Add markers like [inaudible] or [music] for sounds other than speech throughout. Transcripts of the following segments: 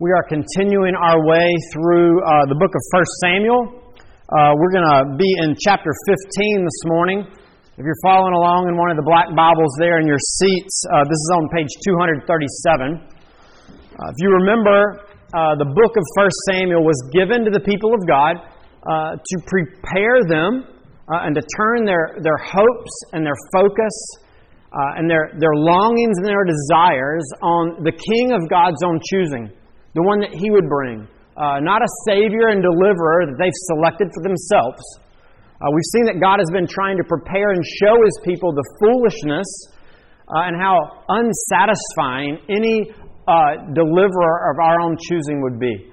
We are continuing our way through uh, the book of 1 Samuel. Uh, we're going to be in chapter 15 this morning. If you're following along in one of the black Bibles there in your seats, uh, this is on page 237. Uh, if you remember, uh, the book of 1 Samuel was given to the people of God uh, to prepare them and to turn their, their hopes and their focus and their, their longings and their desires on the King of God's own choosing the one that He would bring, uh, not a Savior and deliverer that they've selected for themselves. Uh, we've seen that God has been trying to prepare and show His people the foolishness uh, and how unsatisfying any uh, deliverer of our own choosing would be.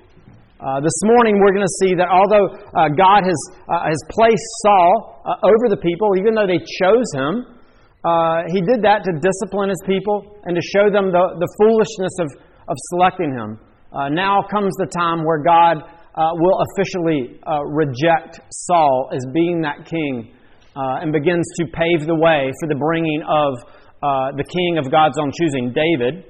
Uh, this morning, we're going to see that although uh, God has, has placed Saul over the people, even though they chose him, he did that to discipline his people and to show them the, the foolishness of, of selecting him. Uh, now comes the time where God uh, will officially uh, reject Saul as being that king uh, and begins to pave the way for the bringing of uh, the king of God's own choosing, David.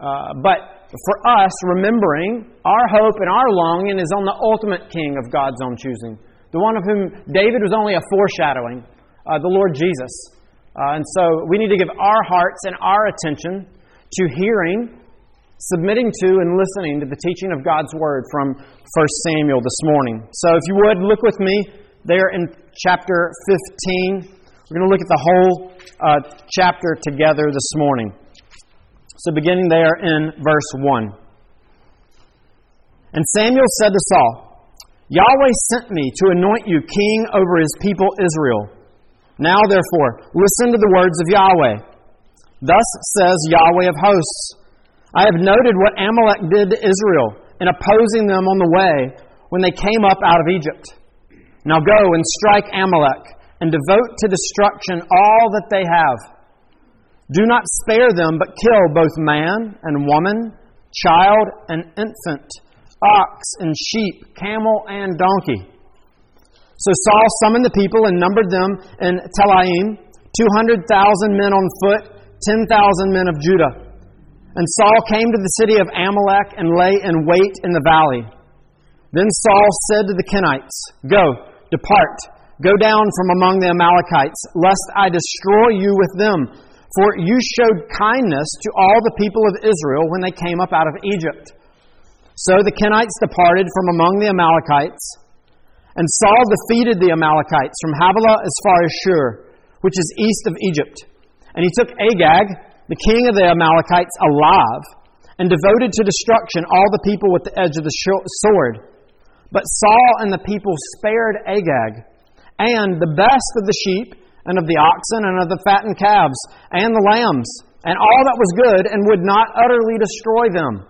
Uh, but for us, remembering our hope and our longing is on the ultimate king of God's own choosing, the one of whom David was only a foreshadowing, the Lord Jesus. and so we need to give our hearts and our attention to hearing submitting to and listening to the teaching of God's Word from 1 Samuel this morning. So, if you would, look with me there in chapter 15. We're going to look at the whole uh, chapter together this morning. So, beginning there in verse 1. And Samuel said to Saul, Yahweh sent me to anoint you king over his people Israel. Now, therefore, listen to the words of Yahweh. Thus says Yahweh of hosts. I have noted what Amalek did to Israel in opposing them on the way when they came up out of Egypt. Now go and strike Amalek and devote to destruction all that they have. Do not spare them, but kill both man and woman, child and infant, ox and sheep, camel and donkey. So Saul summoned the people and numbered them in Telaim, 200,000 men on foot, 10,000 men of Judah. And Saul came to the city of Amalek and lay in wait in the valley. Then Saul said to the Kenites, Go, depart, go down from among the Amalekites, lest I destroy you with them. For you showed kindness to all the people of Israel when they came up out of Egypt. So the Kenites departed from among the Amalekites, and Saul defeated the Amalekites from Havilah as far as Shur, which is east of Egypt. And he took Agag, the king of the Amalekites, alive, and devoted to destruction all the people with the edge of the sword. But Saul and the people spared Agag, and the best of the sheep, and of the oxen, and of the fattened calves, and the lambs, and all that was good, and would not utterly destroy them.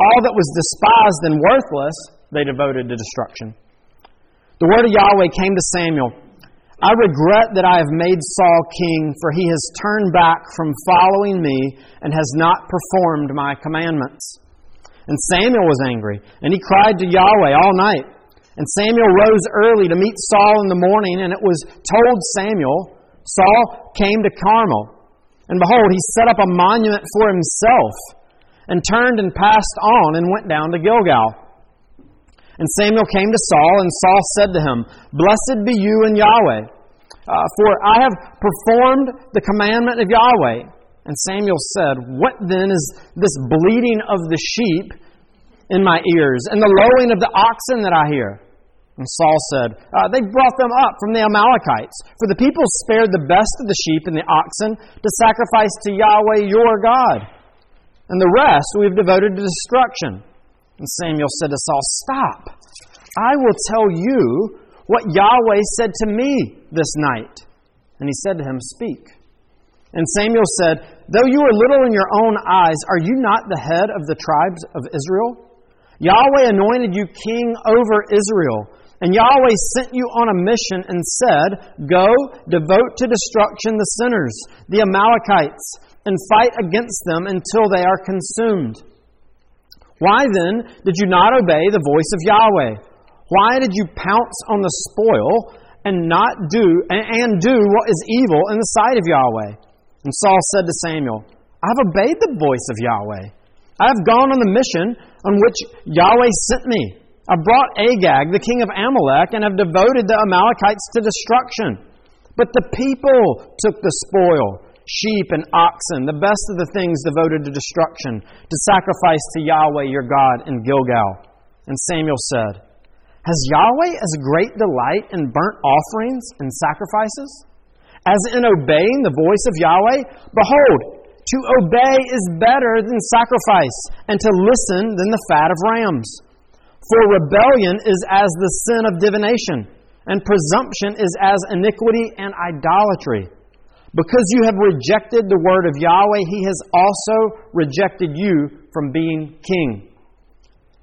All that was despised and worthless, they devoted to destruction. The word of Yahweh came to Samuel. I regret that I have made Saul king, for he has turned back from following me and has not performed my commandments. And Samuel was angry, and he cried to Yahweh all night. And Samuel rose early to meet Saul in the morning, and it was told Samuel, Saul came to Carmel. And behold, he set up a monument for himself, and turned and passed on, and went down to Gilgal. And Samuel came to Saul, and Saul said to him, Blessed be you in Yahweh, uh, for I have performed the commandment of Yahweh. And Samuel said, What then is this bleating of the sheep in my ears, and the lowing of the oxen that I hear? And Saul said, uh, They brought them up from the Amalekites, for the people spared the best of the sheep and the oxen to sacrifice to Yahweh your God. And the rest we've devoted to destruction. And Samuel said to Saul, Stop. I will tell you what Yahweh said to me this night. And he said to him, Speak. And Samuel said, Though you are little in your own eyes, are you not the head of the tribes of Israel? Yahweh anointed you king over Israel. And Yahweh sent you on a mission and said, Go, devote to destruction the sinners, the Amalekites, and fight against them until they are consumed. Why then did you not obey the voice of Yahweh? Why did you pounce on the spoil and not do and do what is evil in the sight of Yahweh? And Saul said to Samuel, I have obeyed the voice of Yahweh. I have gone on the mission on which Yahweh sent me. I brought Agag, the king of Amalek, and have devoted the Amalekites to destruction. But the people took the spoil sheep and oxen, the best of the things devoted to destruction, to sacrifice to Yahweh your God in Gilgal. And Samuel said, Has Yahweh as great delight in burnt offerings and sacrifices? As in obeying the voice of Yahweh? Behold, to obey is better than sacrifice, and to listen than the fat of rams. For rebellion is as the sin of divination, and presumption is as iniquity and idolatry. Because you have rejected the word of Yahweh, he has also rejected you from being king.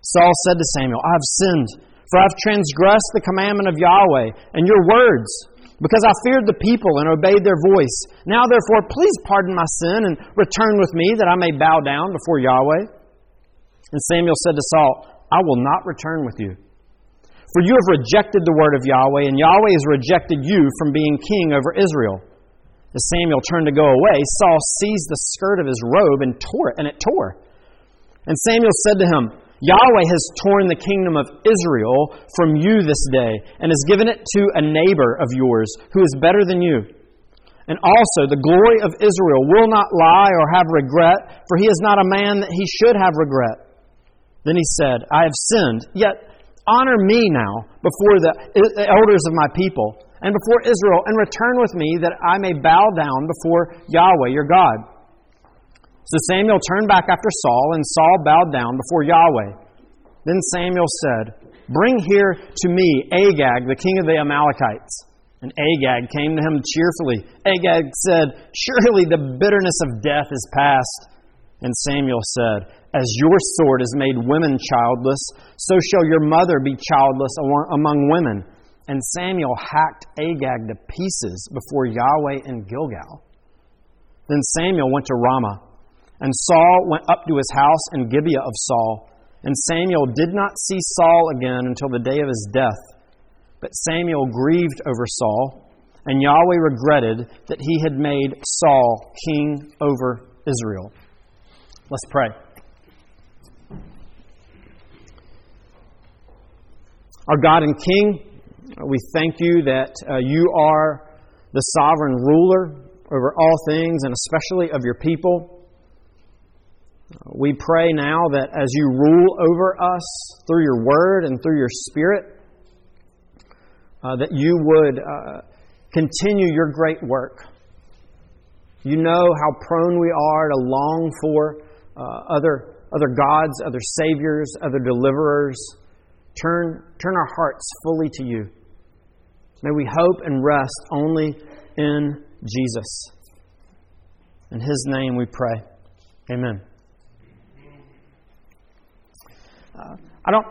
Saul said to Samuel, I have sinned, for I have transgressed the commandment of Yahweh and your words because I feared the people and obeyed their voice. Now, therefore, please pardon my sin and return with me that I may bow down before Yahweh. And Samuel said to Saul, I will not return with you. For you have rejected the word of Yahweh, and Yahweh has rejected you from being king over Israel. As Samuel turned to go away, Saul seized the skirt of his robe and tore it, and it tore. And Samuel said to him, Yahweh has torn the kingdom of Israel from you this day and has given it to a neighbor of yours who is better than you. And also, the glory of Israel will not lie or have regret, for he is not a man that he should have regret. Then he said, I have sinned, yet honor me now before the elders of my people and before Israel, and return with me that I may bow down before Yahweh your God. So Samuel turned back after Saul, and Saul bowed down before Yahweh. Then Samuel said, Bring here to me Agag, the king of the Amalekites. And Agag came to him cheerfully. Agag said, Surely the bitterness of death is past. And Samuel said, As your sword has made women childless, so shall your mother be childless among women. And Samuel hacked Agag to pieces before Yahweh in Gilgal. Then Samuel went to Ramah. And Saul went up to his house in Gibeah of Saul. And Samuel did not see Saul again until the day of his death. But Samuel grieved over Saul, and Yahweh regretted that he had made Saul king over Israel. Let's pray. Our God and King, we thank you that uh, you are the sovereign ruler over all things and especially of your people. We pray now that as you rule over us through your word and through your spirit, uh, that you would uh, continue your great work. You know how prone we are to long for uh, other, other gods, other saviors, other deliverers. Turn, turn our hearts fully to you. May we hope and rest only in Jesus. In his name we pray. Amen. Uh, I don't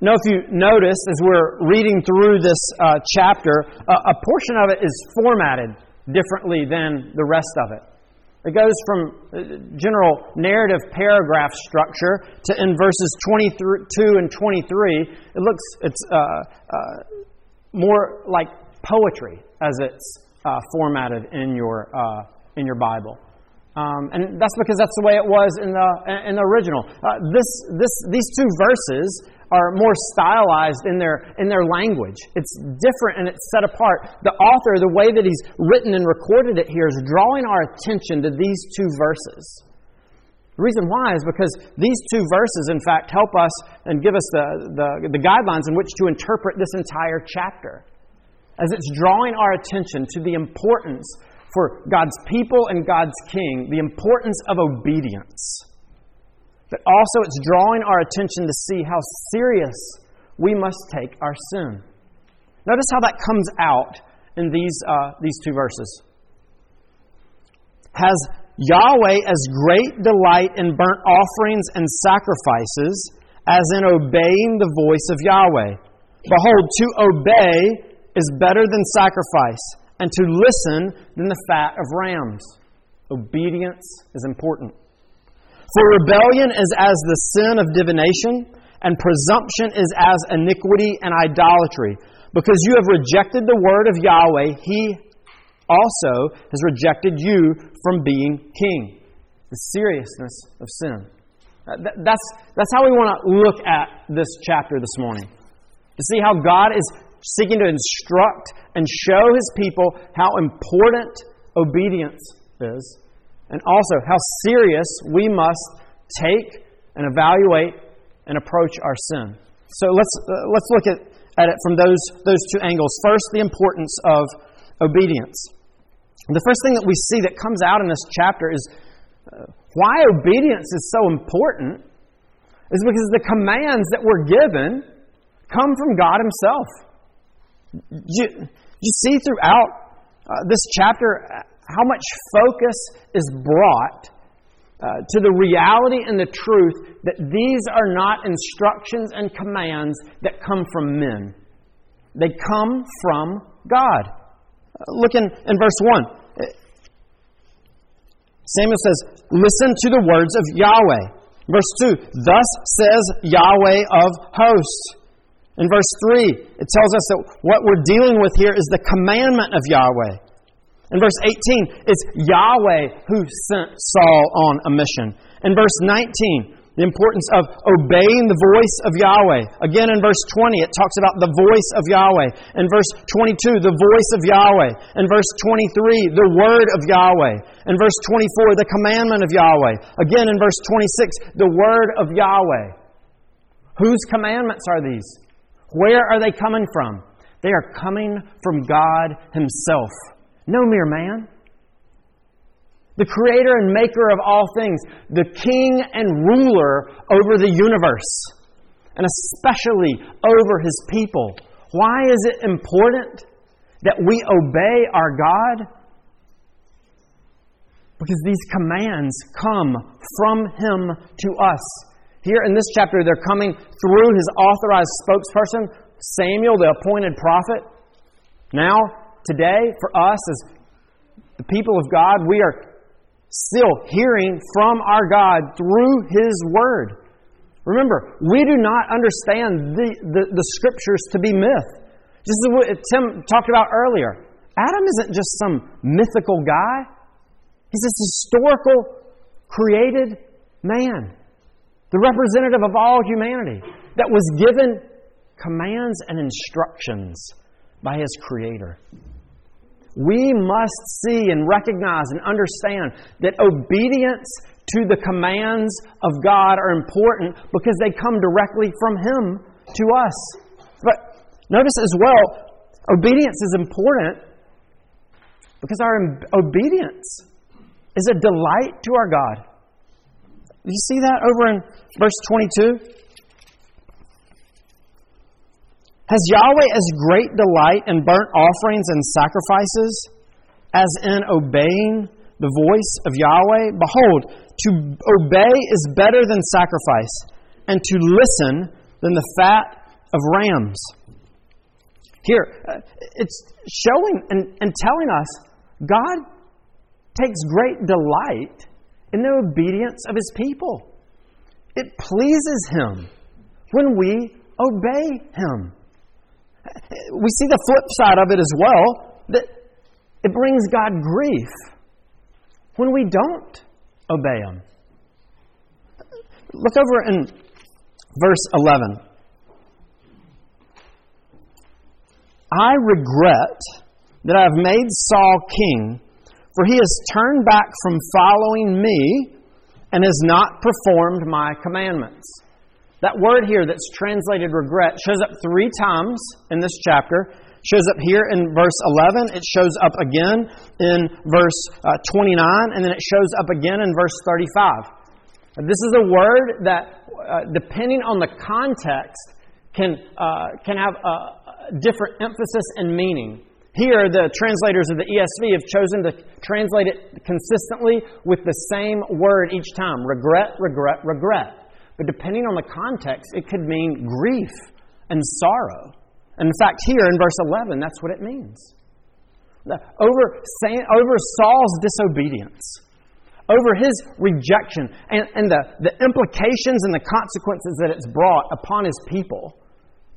know if you noticed as we're reading through this uh, chapter, uh, a portion of it is formatted differently than the rest of it. It goes from uh, general narrative paragraph structure to in verses 22 and 23, it looks it's uh, uh, more like poetry as it's formatted in your in your Bible. Um, and that's because that's the way it was in the, in the original. Uh, this, this, these two verses are more stylized in their, in their language. It's different and it's set apart. The author, the way that he's written and recorded it here, is drawing our attention to these two verses. The reason why is because these two verses, in fact, help us and give us the, the, the guidelines in which to interpret this entire chapter. As it's drawing our attention to the importance for God's people and God's king the importance of obedience. But also, it's drawing our attention to see how serious we must take our sin. Notice how that comes out in these, uh, these two verses. Has Yahweh as great delight in burnt offerings and sacrifices as in obeying the voice of Yahweh? Behold, to obey is better than sacrifice and to listen than the fat of rams. Obedience is important. For rebellion is as the sin of divination, and presumption is as iniquity and idolatry. Because you have rejected the word of Yahweh, he also has rejected you from being king. The seriousness of sin. Uh, that's, that's how we want to look at this chapter this morning. To see how God is seeking to instruct and show His people how important obedience is, and also how serious we must take and evaluate and approach our sin. So let's, uh, let's look at, at it from those, those two angles. First, the importance of obedience. The first thing that we see that comes out in this chapter is uh, why obedience is so important is because the commands that we're given come from God Himself. You, you see throughout uh, this chapter how much focus is brought uh, to the reality and the truth that these are not instructions and commands that come from men. They come from God. Uh, look in, in verse 1. Samuel says, Listen to the words of Yahweh. Verse 2, Thus says Yahweh of hosts. In verse 3, it tells us that what we're dealing with here is the commandment of Yahweh. In verse 18, it's Yahweh who sent Saul on a mission. In verse 19, the importance of obeying the voice of Yahweh. Again, in verse 20, it talks about the voice of Yahweh. In verse 22, the voice of Yahweh. In verse 23, the word of Yahweh. In verse 24, the commandment of Yahweh. Again, in verse 26, the word of Yahweh. Whose commandments are these? Where are they coming from? They are coming from God Himself. No mere man. The creator and maker of all things, the king and ruler over the universe, and especially over his people. Why is it important that we obey our God? Because these commands come from him to us. Here in this chapter, they're coming through his authorized spokesperson, Samuel, the appointed prophet. Now, today, for us as the people of God, we are still hearing from our God through His Word. Remember, we do not understand the, the, the Scriptures to be myth. Just as what Tim talked about earlier, Adam isn't just some mythical guy, he's this historical, created man, the representative of all humanity that was given commands and instructions by his Creator. We must see and recognize and understand that obedience to the commands of God are important because they come directly from Him to us. But notice as well, obedience is important because our obedience is a delight to our God. You see that over in verse 22? Has Yahweh as great delight in burnt offerings and sacrifices as in obeying the voice of Yahweh? Behold, to obey is better than sacrifice, and to listen than the fat of rams. Here, uh, it's showing and, and telling us God takes great delight in the obedience of His people. It pleases Him when we obey Him. We see the flip side of it as well that it brings God grief when we don't obey Him. Look over in verse 11. I regret that I have made Saul king, for he has turned back from following me and has not performed my commandments. That word here that's translated regret shows up three times in this chapter. Shows up here in verse 11. It shows up again in verse uh, 29, and then it shows up again in verse 35. This is a word that, uh, depending on the context, can, uh, can have a different emphasis and meaning. Here, the translators of the ESV have chosen to translate it consistently with the same word each time regret, regret, regret. But depending on the context, it could mean grief and sorrow. And in fact, here in verse 11, that's what it means. Over, over Saul's disobedience, over his rejection, and, and the, the implications and the consequences that it's brought upon his people,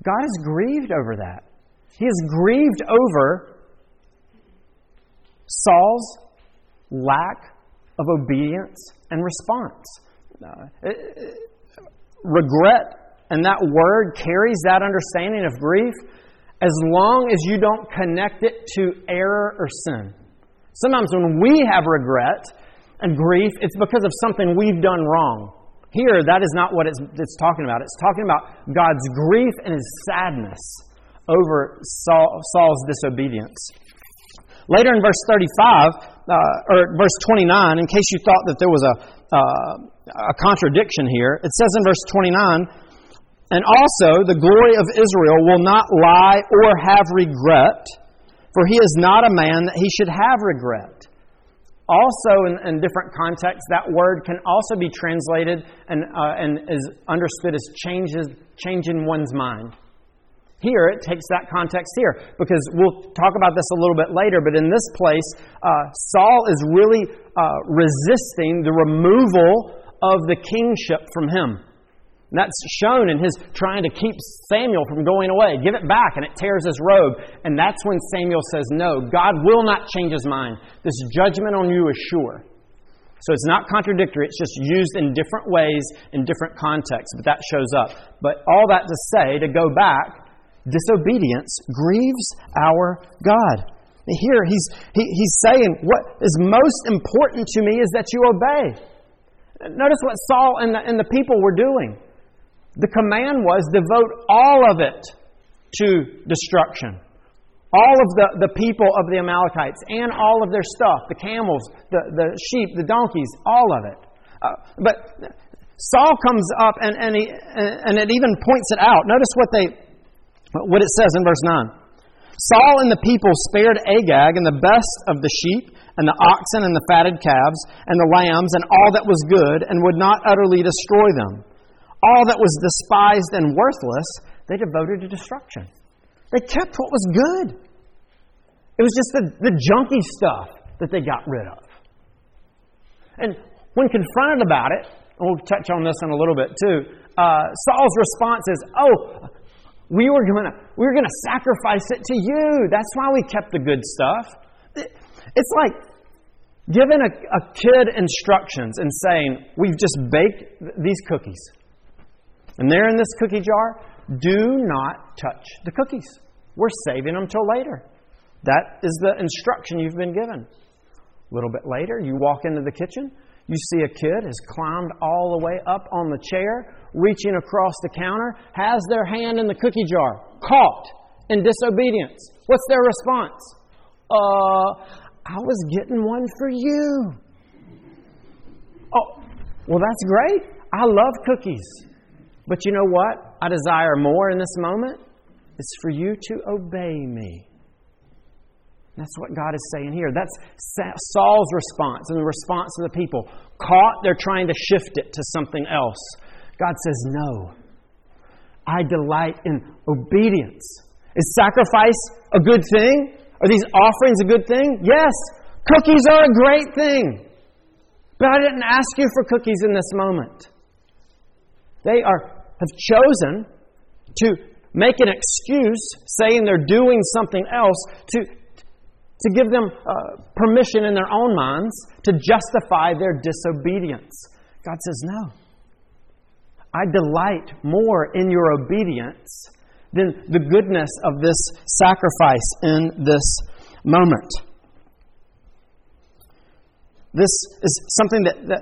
God is grieved over that. He is grieved over Saul's lack of obedience and response. Uh, regret and that word carries that understanding of grief as long as you don't connect it to error or sin. Sometimes when we have regret and grief, it's because of something we've done wrong. Here, that is not what it's, it's talking about. It's talking about God's grief and his sadness over Saul, Saul's disobedience. Later in verse 35, uh, or verse 29, in case you thought that there was a, uh, a contradiction here, it says in verse 29, and also the glory of Israel will not lie or have regret, for he is not a man that he should have regret. Also, in, in different contexts, that word can also be translated and, uh, and is understood as changes, changing one's mind. Here, it takes that context here because we'll talk about this a little bit later, but in this place, uh, Saul is really uh, resisting the removal of the kingship from him. And that's shown in his trying to keep Samuel from going away. Give it back, and it tears his robe. And that's when Samuel says, No, God will not change his mind. This judgment on you is sure. So it's not contradictory, it's just used in different ways, in different contexts, but that shows up. But all that to say, to go back, disobedience grieves our God. Here, he's, he, he's saying, What is most important to me is that you obey. Notice what Saul and the, and the people were doing. The command was devote all of it to destruction. All of the, the people of the Amalekites and all of their stuff the camels, the, the sheep, the donkeys, all of it. Uh, but Saul comes up and, and, he, and it even points it out. Notice what, they, what it says in verse 9. Saul and the people spared Agag and the best of the sheep and the oxen and the fatted calves and the lambs and all that was good and would not utterly destroy them all that was despised and worthless, they devoted to destruction. They kept what was good. It was just the, the junky stuff that they got rid of. And when confronted about it, we'll touch on this in a little bit too, uh, Saul's response is, Oh, we were going to we were going to sacrifice it to you. That's why we kept the good stuff. It's like giving a, a kid instructions and saying, We've just baked these cookies. And there in this cookie jar, do not touch the cookies. We're saving them till later. That is the instruction you've been given. A little bit later, you walk into the kitchen, you see a kid has climbed all the way up on the chair, reaching across the counter, has their hand in the cookie jar, caught in disobedience. What's their response? Uh, I was getting one for you. Oh, well, that's great. I love cookies. But you know what? I desire more in this moment. It's for you to obey me. That's what God is saying here. That's Saul's response and the response of the people. Caught, they're trying to shift it to something else. God says, No. I delight in obedience. Is sacrifice a good thing? Are these offerings a good thing? Yes. Cookies are a great thing. But I didn't ask you for cookies in this moment. They are have chosen to make an excuse, saying they're doing something else, to, to give them uh, permission in their own minds to justify their disobedience. God says, No. I delight more in your obedience than the goodness of this sacrifice in this moment. This is something that, that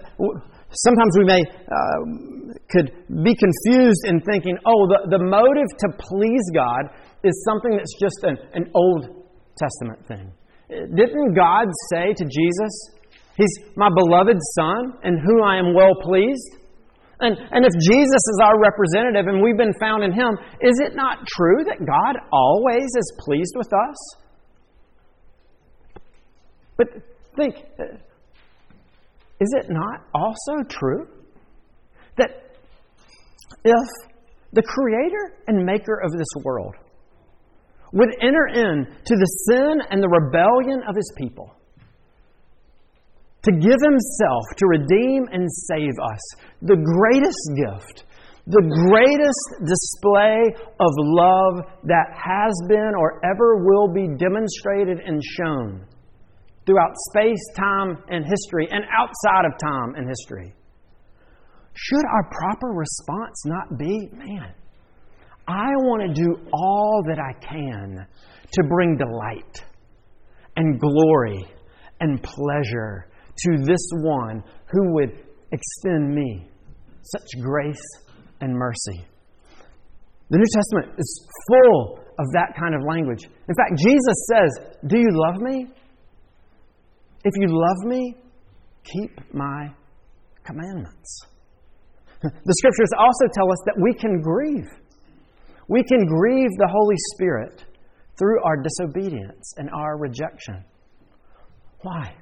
sometimes we may uh, could be confused in thinking, oh, the, the motive to please God is something that's just an, an Old Testament thing. Didn't God say to Jesus, He's my beloved Son, in whom I am well pleased? And, and if Jesus is our representative and we've been found in Him, is it not true that God always is pleased with us? But think, uh, is it not also true that if the creator and maker of this world would enter into the sin and the rebellion of his people to give himself to redeem and save us, the greatest gift, the greatest display of love that has been or ever will be demonstrated and shown throughout space, time, and history, and outside of time and history. Should our proper response not be, man, I want to do all that I can to bring delight and glory and pleasure to this one who would extend me such grace and mercy. The New Testament is full of that kind of language. In fact, Jesus says, Do you love me? If you love me, keep my commandments. [laughs] The scriptures also tell us that we can grieve. We can grieve the Holy Spirit through our disobedience and our rejection. Why?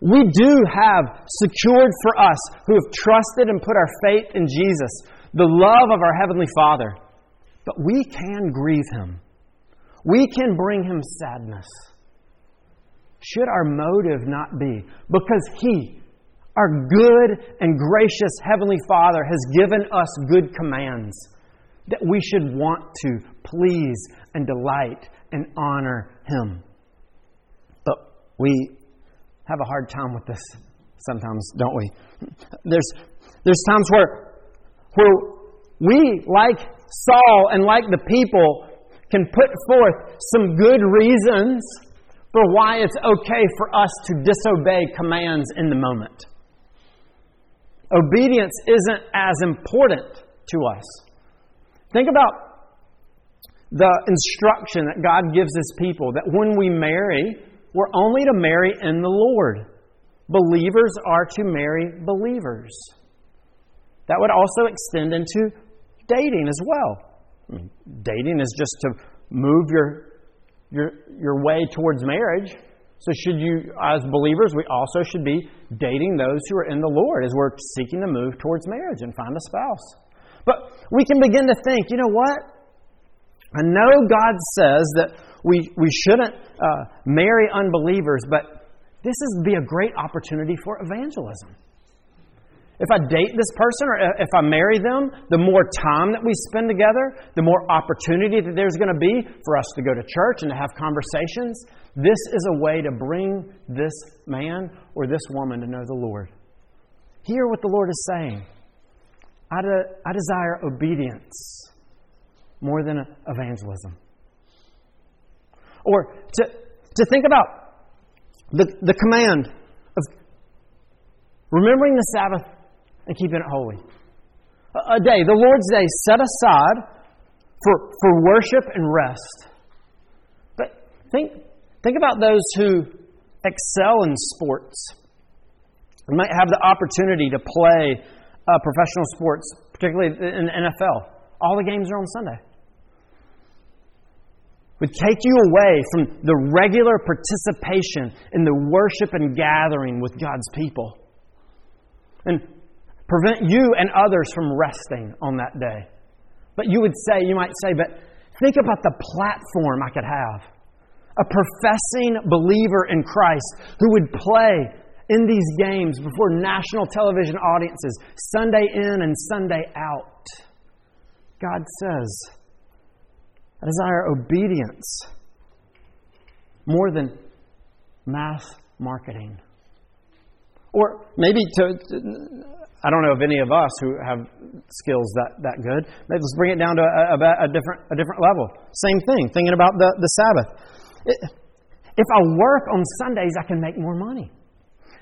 We do have secured for us who have trusted and put our faith in Jesus the love of our Heavenly Father. But we can grieve Him. We can bring Him sadness. Should our motive not be because He, our good and gracious Heavenly Father, has given us good commands that we should want to please and delight and honor Him? But we have a hard time with this sometimes, don't we? There's, there's times where, where we, like Saul and like the people, can put forth some good reasons for why it's okay for us to disobey commands in the moment. Obedience isn't as important to us. Think about the instruction that God gives His people that when we marry, we're only to marry in the Lord. Believers are to marry believers. That would also extend into dating as well. I mean, dating is just to move your, your, your way towards marriage. So, should you, as believers, we also should be dating those who are in the Lord as we're seeking to move towards marriage and find a spouse. But we can begin to think, you know what? I know God says that we, we shouldn't uh, marry unbelievers, but this is be a great opportunity for evangelism. If I date this person or if I marry them, the more time that we spend together, the more opportunity that there's going to be for us to go to church and to have conversations. This is a way to bring this man or this woman to know the Lord. Hear what the Lord is saying. I, de- I desire obedience more than evangelism. Or to, to think about the, the command of remembering the Sabbath and keeping it holy. A, a day, the Lord's day, set aside for, for worship and rest. But think, think about those who excel in sports. We might have the opportunity to play uh, professional sports, particularly in the NFL. All the games are on Sunday would take you away from the regular participation in the worship and gathering with God's people and prevent you and others from resting on that day. But you would say, you might say, but think about the platform I could have. A professing believer in Christ who would play in these games before national television audiences, Sunday in and Sunday out. God says, I desire obedience more than mass marketing. Or maybe to, I don't know of any of us who have skills that, that good. Maybe let's bring it down to a, a, a different, a different level. Same thing, thinking about the, the Sabbath. if I work on Sundays, I can make more money.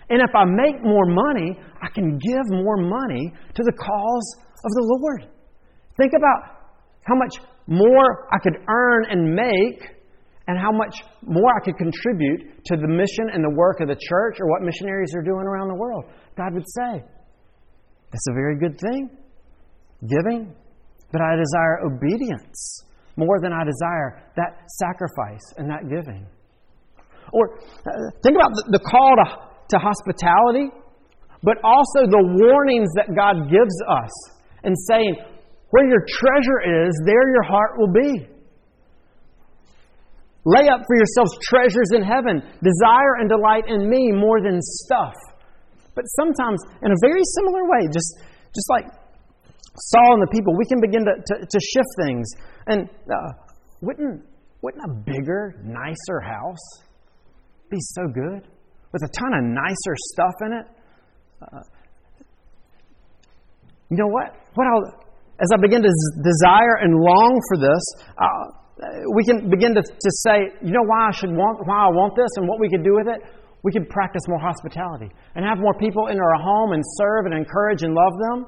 And if I make more money, I can give more money to the cause of the Lord. Think about how much more I could earn and make, and how much more I could contribute to the mission and the work of the church or what missionaries are doing around the world. God would say, That's a very good thing, giving, but I desire obedience more than I desire that sacrifice and that giving. Or uh, think about the, the call to, to hospitality, but also the warnings that God gives us and saying, where your treasure is, there your heart will be. Lay up for yourselves treasures in heaven. Desire and delight in me more than stuff. But sometimes, in a very similar way, just, just like Saul and the people, we can begin to, to, to shift things. And uh, wouldn't, wouldn't a bigger, nicer house be so good? With a ton of nicer stuff in it? Uh, you know what? What I'll, as I begin to desire and long for this, uh, we can begin to, to say, you know why I should want, why I want this and what we could do with it? We could practice more hospitality and have more people in our home and serve and encourage and love them.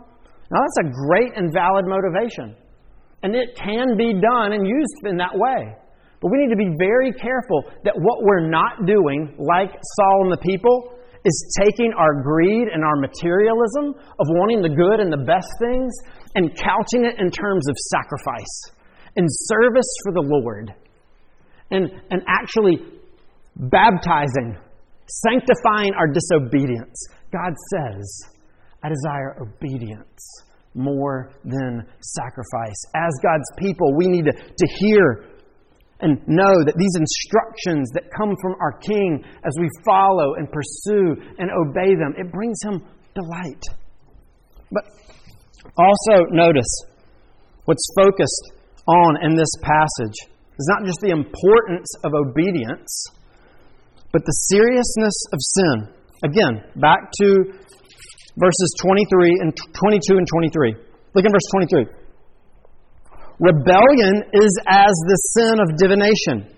Now that's a great and valid motivation. And it can be done and used in that way. But we need to be very careful that what we're not doing, like Saul and the people, is taking our greed and our materialism of wanting the good and the best things and couching it in terms of sacrifice and service for the Lord and, and actually baptizing, sanctifying our disobedience. God says, I desire obedience more than sacrifice. As God's people, we need to, to hear and know that these instructions that come from our King as we follow and pursue and obey them, it brings him delight. But also notice what's focused on in this passage is not just the importance of obedience, but the seriousness of sin. Again, back to verses 23 and 22 and 23. Look at verse 23. Rebellion is as the sin of divination,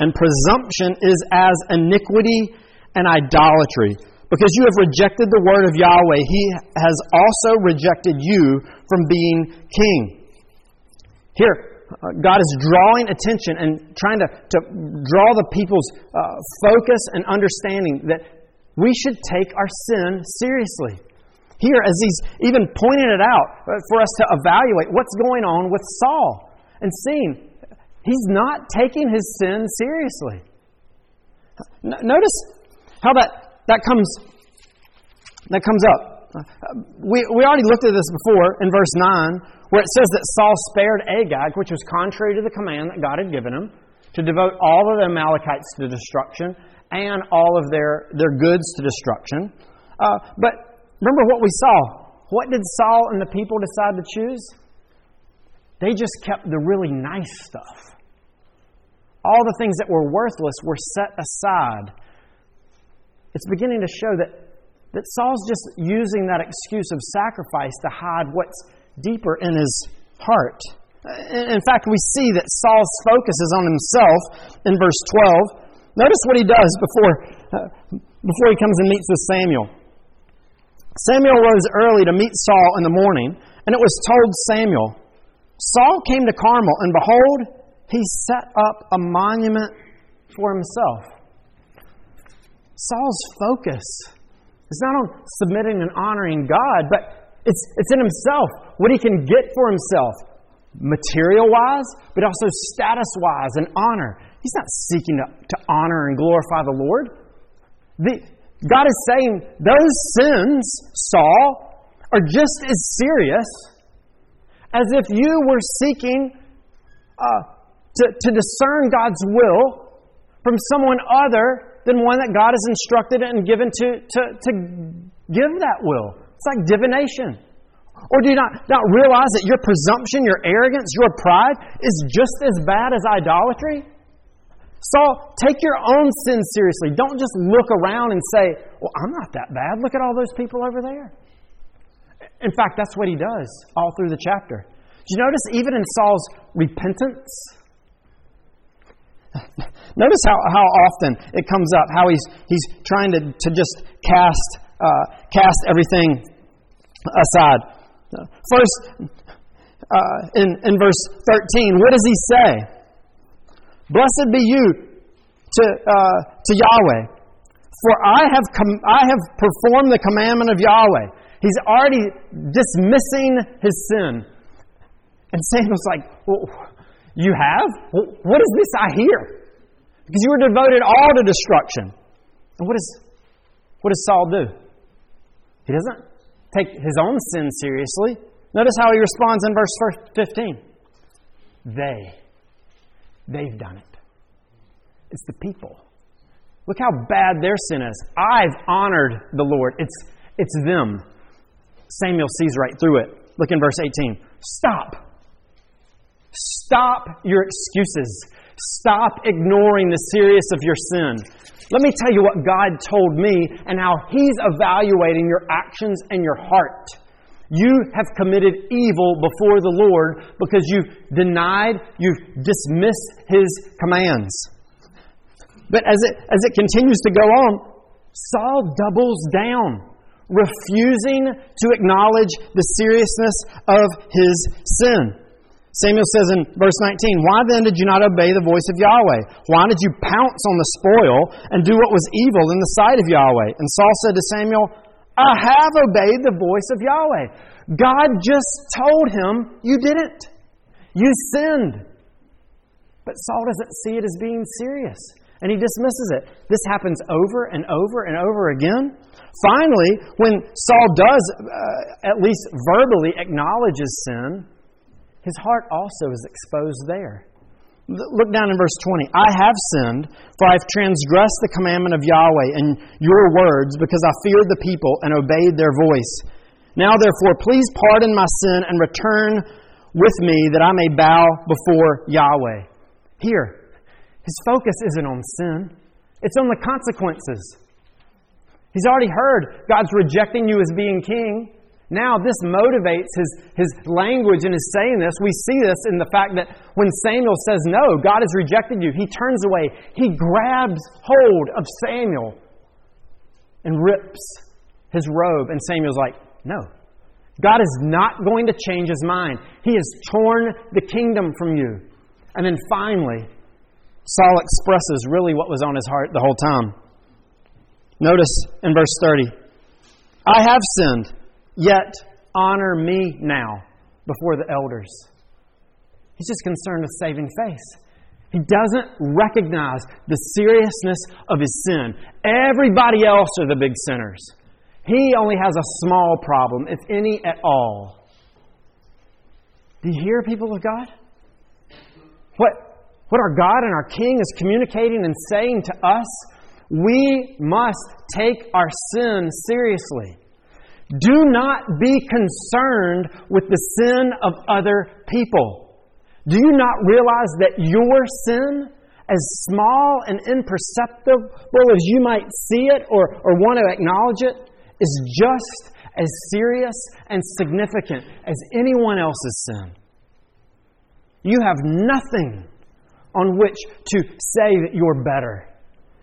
and presumption is as iniquity and idolatry. Because you have rejected the word of Yahweh, he has also rejected you from being king. Here, uh, God is drawing attention and trying to, to draw the people's uh, focus and understanding that we should take our sin seriously. Here, as he's even pointing it out uh, for us to evaluate what's going on with Saul and seeing he's not taking his sin seriously. Notice how that, that comes that comes up. Uh, we, we already looked at this before in verse 9, where it says that Saul spared Agag, which was contrary to the command that God had given him, to devote all of the Amalekites to destruction and all of their, their goods to destruction. Uh, but Remember what we saw. What did Saul and the people decide to choose? They just kept the really nice stuff. All the things that were worthless were set aside. It's beginning to show that, that Saul's just using that excuse of sacrifice to hide what's deeper in his heart. In fact, we see that Saul's focus is on himself in verse 12. Notice what he does before, uh, before he comes and meets with Samuel. Samuel rose early to meet Saul in the morning, and it was told Samuel, Saul came to Carmel, and behold, he set up a monument for himself. Saul's focus is not on submitting and honoring God, but it's, it's in himself, what he can get for himself, material wise, but also status wise and honor. He's not seeking to, to honor and glorify the Lord. The, God is saying those sins, Saul, are just as serious as if you were seeking uh, to, to discern God's will from someone other than one that God has instructed and given to, to, to give that will. It's like divination. Or do you not, not realize that your presumption, your arrogance, your pride is just as bad as idolatry? Saul, take your own sin seriously. Don't just look around and say, Well, I'm not that bad. Look at all those people over there. In fact, that's what he does all through the chapter. Did you notice even in Saul's repentance? [laughs] notice how, how often it comes up, how he's, he's trying to, to just cast, uh, cast everything aside. First, uh, in, in verse 13, what does he say? Blessed be you to, uh, to Yahweh, for I have, com- I have performed the commandment of Yahweh. He's already dismissing his sin. And Samuel's like, well, You have? What is this I hear? Because you were devoted all to destruction. And what, is, what does Saul do? He doesn't take his own sin seriously. Notice how he responds in verse 15. They They've done it. It's the people. Look how bad their sin is. I've honored the Lord. It's, it's them. Samuel sees right through it. Look in verse 18. Stop. Stop your excuses. Stop ignoring the seriousness of your sin. Let me tell you what God told me and how He's evaluating your actions and your heart. You have committed evil before the Lord because you've denied, you've dismissed His commands. But as it, as it continues to go on, Saul doubles down, refusing to acknowledge the seriousness of his sin. Samuel says in verse 19, Why then did you not obey the voice of Yahweh? Why did you pounce on the spoil and do what was evil in the sight of Yahweh? And Saul said to Samuel, I have obeyed the voice of Yahweh. God just told him you didn't. You sinned. But Saul doesn't see it as being serious, and he dismisses it. This happens over and over and over again. Finally, when Saul does uh, at least verbally acknowledge his sin, his heart also is exposed there. Look down in verse 20. I have sinned, for I have transgressed the commandment of Yahweh and your words, because I feared the people and obeyed their voice. Now, therefore, please pardon my sin and return with me that I may bow before Yahweh. Here, his focus isn't on sin, it's on the consequences. He's already heard God's rejecting you as being king. Now, this motivates his, his language and his saying this. We see this in the fact that when Samuel says, No, God has rejected you, he turns away. He grabs hold of Samuel and rips his robe. And Samuel's like, No. God is not going to change his mind. He has torn the kingdom from you. And then finally, Saul expresses really what was on his heart the whole time. Notice in verse 30 I have sinned. Yet honor me now before the elders. He's just concerned with saving face. He doesn't recognize the seriousness of his sin. Everybody else are the big sinners. He only has a small problem, if any at all. Do you hear, people of God? What, what our God and our King is communicating and saying to us, we must take our sin seriously. Do not be concerned with the sin of other people. Do you not realize that your sin, as small and imperceptible as you might see it or, or want to acknowledge it, is just as serious and significant as anyone else's sin? You have nothing on which to say that you're better,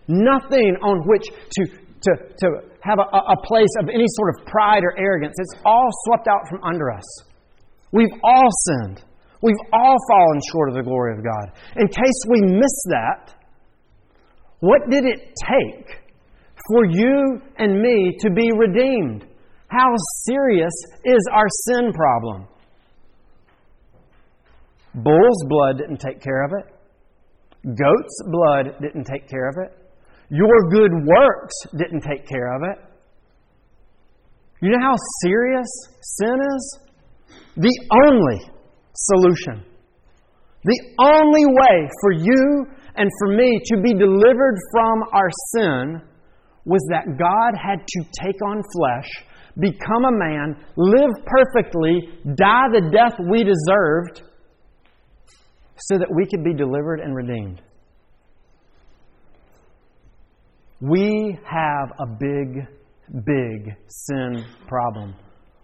nothing on which to, to, to have a, a place of any sort of pride or arrogance. It's all swept out from under us. We've all sinned. We've all fallen short of the glory of God. In case we miss that, what did it take for you and me to be redeemed? How serious is our sin problem? Bull's blood didn't take care of it. Goat's blood didn't take care of it. Your good works didn't take care of it. You know how serious sin is? The only solution, the only way for you and for me to be delivered from our sin was that God had to take on flesh, become a man, live perfectly, die the death we deserved, so that we could be delivered and redeemed. We have a big, big sin problem.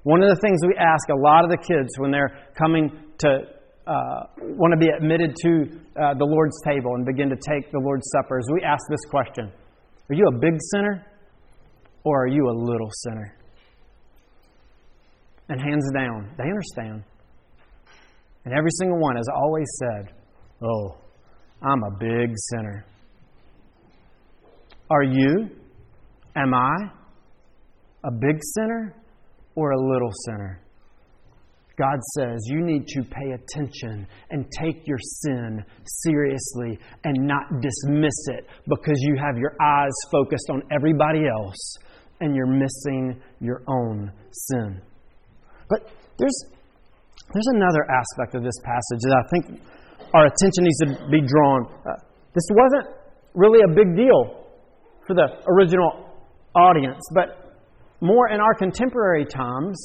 One of the things we ask a lot of the kids when they're coming to uh, want to be admitted to uh, the Lord's table and begin to take the Lord's Supper is we ask this question Are you a big sinner or are you a little sinner? And hands down, they understand. And every single one has always said, Oh, I'm a big sinner. Are you, am I, a big sinner or a little sinner? God says you need to pay attention and take your sin seriously and not dismiss it because you have your eyes focused on everybody else and you're missing your own sin. But there's, there's another aspect of this passage that I think our attention needs to be drawn. Uh, this wasn't really a big deal for the original audience, but more in our contemporary times,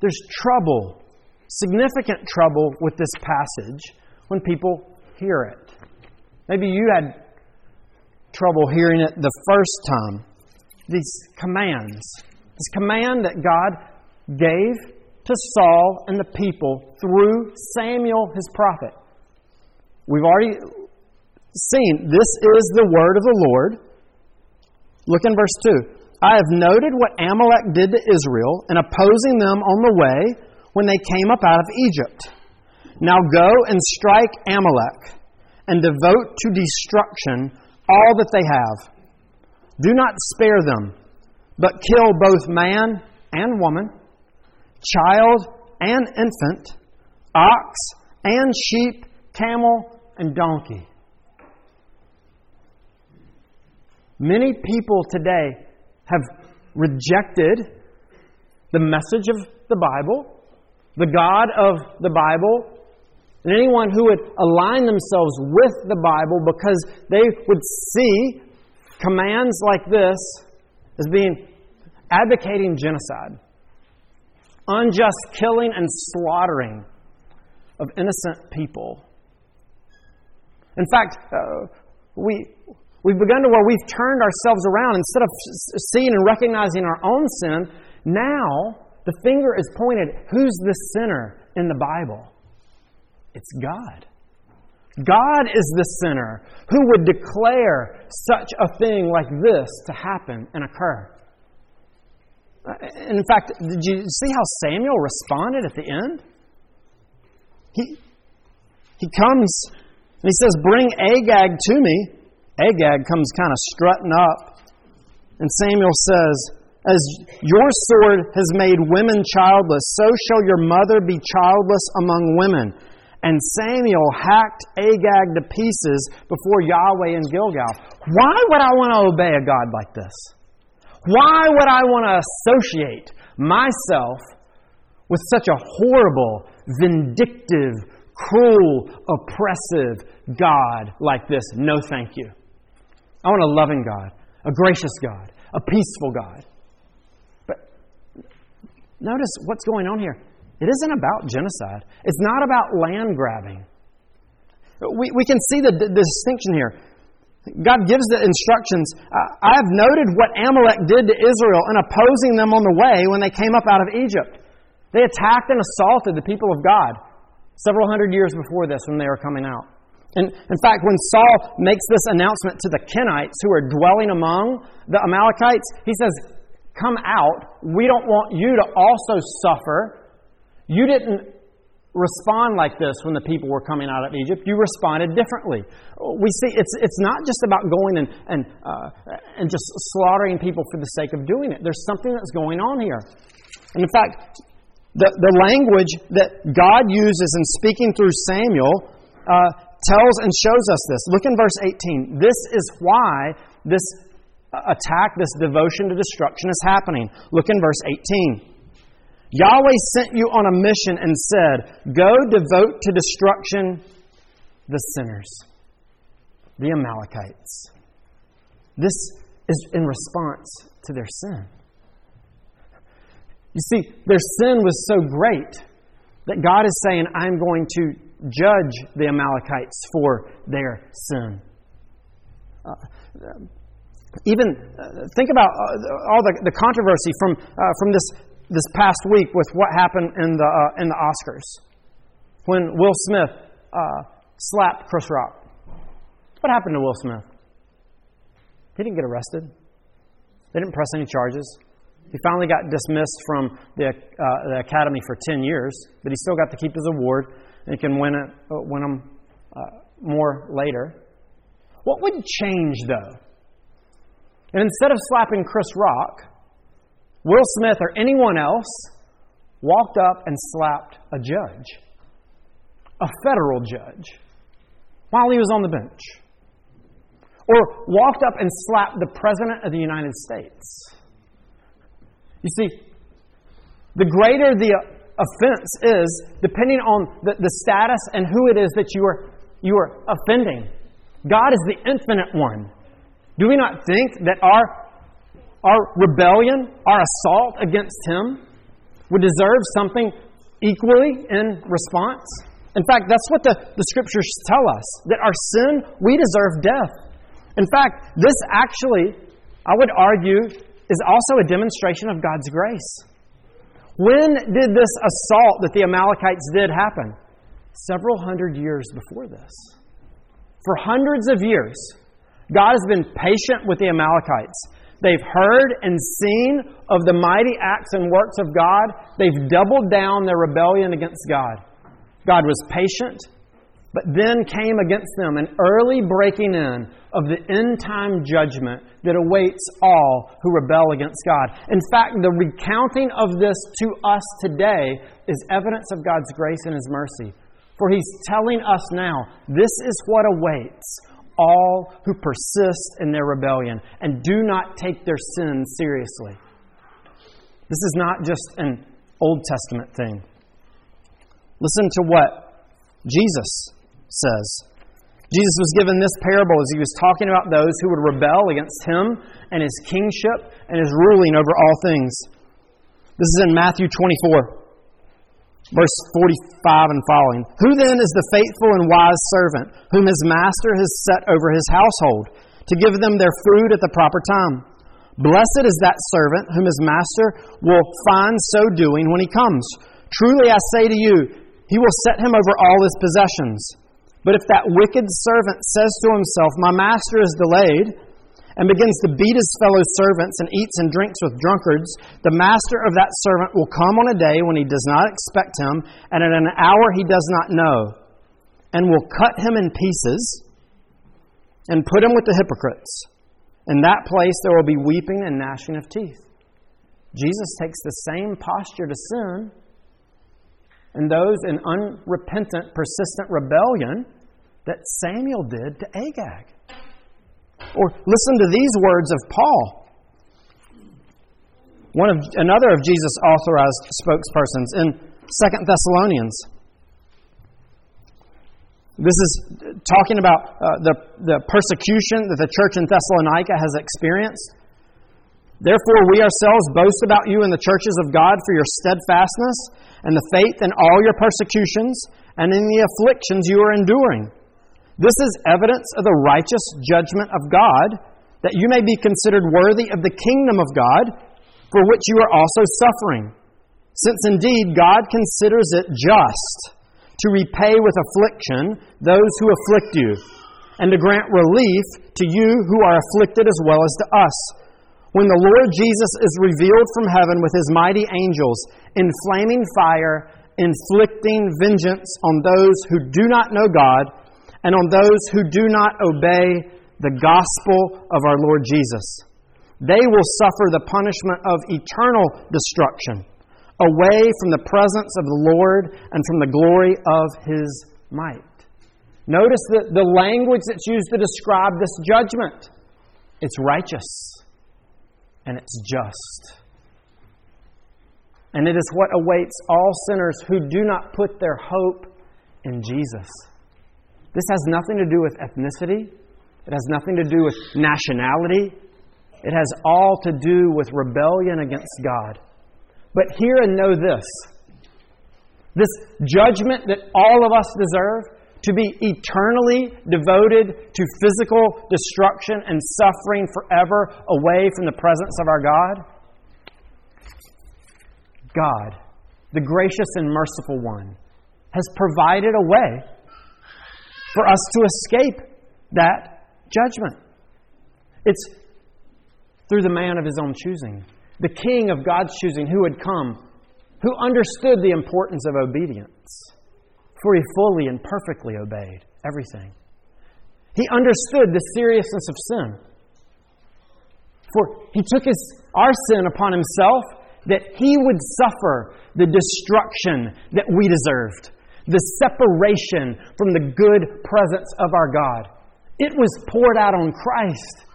there's trouble, significant trouble with this passage when people hear it. Maybe you had trouble hearing it the first time. These commands, this command that God gave to Saul and the people through Samuel, his prophet. We've already seen this is the word of the Lord. Look in verse 2. I have noted what Amalek did to Israel in opposing them on the way when they came up out of Egypt. Now go and strike Amalek and devote to destruction all that they have. Do not spare them, but kill both man and woman, child and infant, ox and sheep, camel and donkey. Many people today have rejected the message of the Bible, the God of the Bible, and anyone who would align themselves with the Bible because they would see commands like this as being advocating genocide, unjust killing and slaughtering of innocent people. In fact, uh, we, we've begun to where we've turned ourselves around. Instead of seeing and recognizing our own sin, now the finger is pointed who's the sinner in the Bible? It's God. God is the sinner who would declare such a thing like this to happen and occur. Uh, in fact, did you see how Samuel responded at the end? He, he comes and he says, Bring Agag to me. Agag comes kind of strutting up. And Samuel says, As your sword has made women childless, so shall your mother be childless among women. And Samuel hacked Agag to pieces before Yahweh in Gilgal. Why would I want to obey a God like this? Why would I want to associate myself with such a horrible, vindictive, cruel, oppressive God like this? No, thank you. I want a loving God, a gracious God, a peaceful God. But notice what's going on here. It isn't about genocide, it's not about land grabbing. We, we can see the, the distinction here. God gives the instructions. I have noted what Amalek did to Israel in opposing them on the way when they came up out of Egypt. They attacked and assaulted the people of God several hundred years before this when they were coming out. And in fact, when Saul makes this announcement to the Kenites who are dwelling among the Amalekites, he says, Come out. We don't want you to also suffer you didn't respond like this when the people were coming out of Egypt. You responded differently. We see it's, it's not just about going and, and, uh, and just slaughtering people for the sake of doing it. There's something that's going on here. And in fact, the, the language that God uses in speaking through Samuel uh, tells and shows us this. Look in verse 18. This is why this attack, this devotion to destruction is happening. Look in verse 18. Yahweh sent you on a mission and said, Go devote to destruction the sinners, the Amalekites. This is in response to their sin. You see, their sin was so great that God is saying, I'm going to judge the Amalekites for their sin. Uh, even uh, think about uh, all the, the controversy from, uh, from this this past week with what happened in the, uh, in the Oscars when Will Smith uh, slapped Chris Rock. What happened to Will Smith? He didn't get arrested, they didn't press any charges. He finally got dismissed from the, the Academy for 10 years, but he still got to keep his award he can win, it, uh, win them uh, more later. What would change, though? And instead of slapping Chris Rock, Will Smith or anyone else walked up and slapped a judge, a federal judge, while he was on the bench. Or walked up and slapped the President of the United States. You see, the greater the offense is, depending on the, the status and who it is that you are, you are offending. God is the infinite one. Do we not think that our our rebellion, our assault against Him, would deserve something equally in response? In fact, that's what the, the scriptures tell us that our sin, we deserve death. In fact, this actually, I would argue, is also a demonstration of God's grace. When did this assault that the Amalekites did happen? Several hundred years before this. For hundreds of years, God has been patient with the Amalekites. They've heard and seen of the mighty acts and works of God. They've doubled down their rebellion against God. God was patient, but then came against them an early breaking in of the end time judgment that awaits all who rebel against God. In fact, the recounting of this to us today is evidence of God's grace and His mercy. For He's telling us now this is what awaits all who persist in their rebellion and do not take their sin seriously. This is not just an Old Testament thing. Listen to what Jesus says. Jesus was given this parable as he was talking about those who would rebel against him and his kingship and his ruling over all things. This is in Matthew 24 verse 45 and following. Who then is the faithful and wise servant whom his master has set over his household to give them their food at the proper time? Blessed is that servant whom his master will find so doing when he comes. Truly I say to you, he will set him over all his possessions. But if that wicked servant says to himself, My master is delayed, and begins to beat his fellow servants and eats and drinks with drunkards, the master of that servant will come on a day when he does not expect him, and at an hour he does not know, and will cut him in pieces and put him with the hypocrites. In that place there will be weeping and gnashing of teeth. Jesus takes the same posture to sin and those in unrepentant, persistent rebellion that Samuel did to Agag. Or listen to these words of Paul. One of, another of Jesus' authorized spokespersons in Second Thessalonians. This is talking about uh, the, the persecution that the church in Thessalonica has experienced. Therefore, we ourselves boast about you in the churches of God for your steadfastness and the faith in all your persecutions and in the afflictions you are enduring this is evidence of the righteous judgment of God, that you may be considered worthy of the kingdom of God, for which you are also suffering. Since indeed God considers it just to repay with affliction those who afflict you, and to grant relief to you who are afflicted as well as to us. When the Lord Jesus is revealed from heaven with his mighty angels in flaming fire, inflicting vengeance on those who do not know God and on those who do not obey the gospel of our Lord Jesus. They will suffer the punishment of eternal destruction, away from the presence of the Lord and from the glory of his might. Notice that the language that's used to describe this judgment it's righteous and it's just. And it is what awaits all sinners who do not put their hope in Jesus. This has nothing to do with ethnicity, it has nothing to do with nationality, it has all to do with rebellion against God. But hear and know this this judgment that all of us deserve to be eternally devoted to physical destruction and suffering forever away from the presence of our God? God, the gracious and merciful one, has provided a way for us to escape that judgment. It's through the man of his own choosing, the king of God's choosing who had come, who understood the importance of obedience, for he fully and perfectly obeyed everything. He understood the seriousness of sin. For he took his, our sin upon himself that he would suffer the destruction that we deserved the separation from the good presence of our God. It was poured out on Christ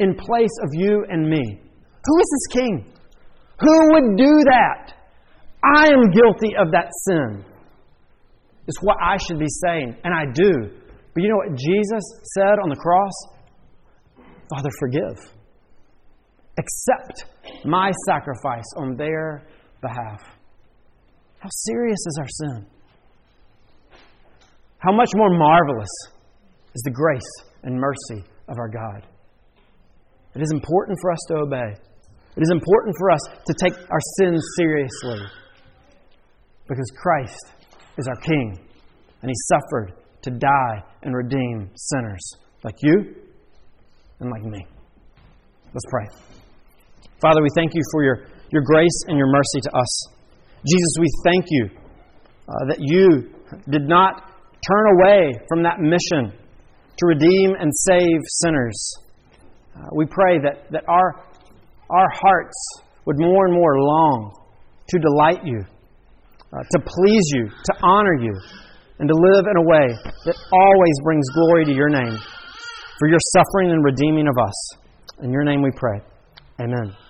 in place of you and me. Who is this king? Who would do that? I am guilty of that sin. It's what I should be saying, and I do. But you know what Jesus said on the cross? Father, forgive. Accept my sacrifice on their behalf. How serious is our sin? How much more marvelous is the grace and mercy of our God? It is important for us to obey. It is important for us to take our sins seriously because Christ is our King, and He suffered to die and redeem sinners like you and like me. Let's pray. Father, we thank you for your, your grace and your mercy to us. Jesus, we thank you uh, that you did not turn away from that mission to redeem and save sinners. Uh, we pray that, that our, our hearts would more and more long to delight you, uh, to please you, to honor you, and to live in a way that always brings glory to your name for your suffering and redeeming of us. In your name we pray. Amen.